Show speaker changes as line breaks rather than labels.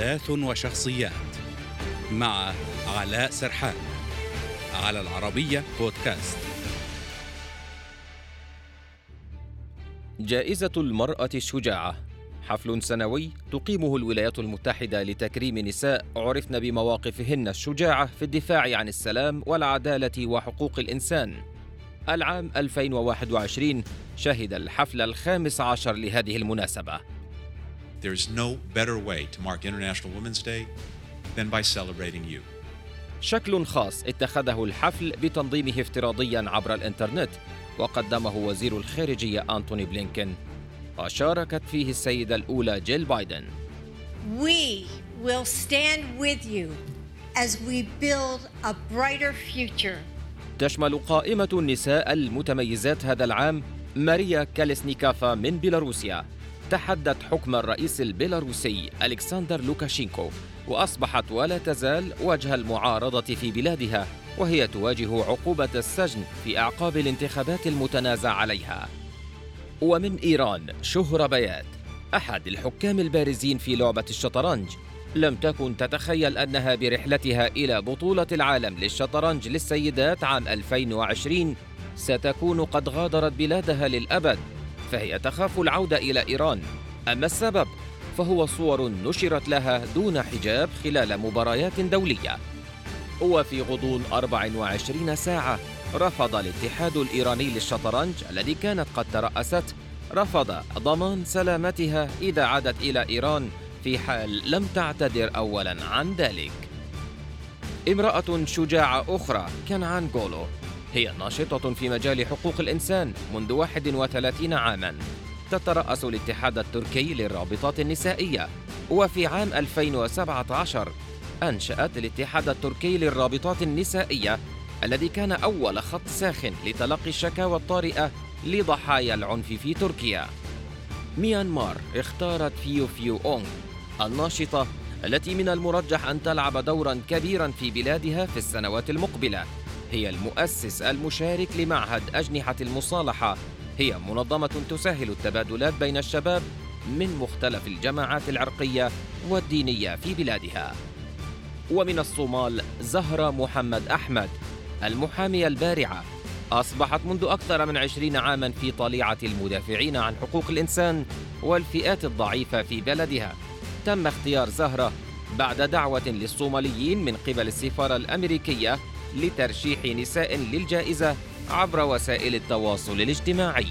أحداث وشخصيات مع علاء سرحان على العربية بودكاست
جائزة المرأة الشجاعة حفل سنوي تقيمه الولايات المتحدة لتكريم نساء عرفن بمواقفهن الشجاعة في الدفاع عن السلام والعدالة وحقوق الإنسان. العام 2021 شهد الحفل الخامس عشر لهذه المناسبة.
There is no better way to mark International Women's Day than by celebrating you.
شكل خاص اتخذه الحفل بتنظيمه افتراضيا عبر الإنترنت وقدمه وزير الخارجية أنتوني بلينكن وشاركت فيه السيدة الأولى جيل بايدن
We will stand with you as we build a brighter future.
تشمل قائمة النساء المتميزات هذا العام ماريا كاليسنيكافا من بيلاروسيا تحدت حكم الرئيس البيلاروسي ألكسندر لوكاشينكو وأصبحت ولا تزال وجه المعارضة في بلادها وهي تواجه عقوبة السجن في أعقاب الانتخابات المتنازع عليها. ومن إيران شهرة بيات أحد الحكام البارزين في لعبة الشطرنج لم تكن تتخيل أنها برحلتها إلى بطولة العالم للشطرنج للسيدات عام 2020 ستكون قد غادرت بلادها للأبد. فهي تخاف العودة إلى إيران. أما السبب فهو صور نشرت لها دون حجاب خلال مباريات دولية. وفي غضون 24 ساعة رفض الاتحاد الإيراني للشطرنج الذي كانت قد ترأست رفض ضمان سلامتها إذا عادت إلى إيران في حال لم تعتذر أولا عن ذلك. امرأة شجاعة أخرى جنان جولو هي ناشطة في مجال حقوق الإنسان منذ 31 عاما تترأس الاتحاد التركي للرابطات النسائية وفي عام 2017 أنشأت الاتحاد التركي للرابطات النسائية الذي كان أول خط ساخن لتلقي الشكاوى الطارئة لضحايا العنف في تركيا. ميانمار اختارت فيو فيو أونغ الناشطة التي من المرجح أن تلعب دورا كبيرا في بلادها في السنوات المقبلة. هي المؤسس المشارك لمعهد أجنحة المصالحة. هي منظمة تسهل التبادلات بين الشباب من مختلف الجماعات العرقية والدينية في بلادها. ومن الصومال زهرة محمد أحمد المحامية البارعة. أصبحت منذ أكثر من عشرين عاما في طليعة المدافعين عن حقوق الإنسان والفئات الضعيفة في بلدها. تم اختيار زهرة بعد دعوة للصوماليين من قبل السفارة الأمريكية لترشيح نساء للجائزة عبر وسائل التواصل الاجتماعي.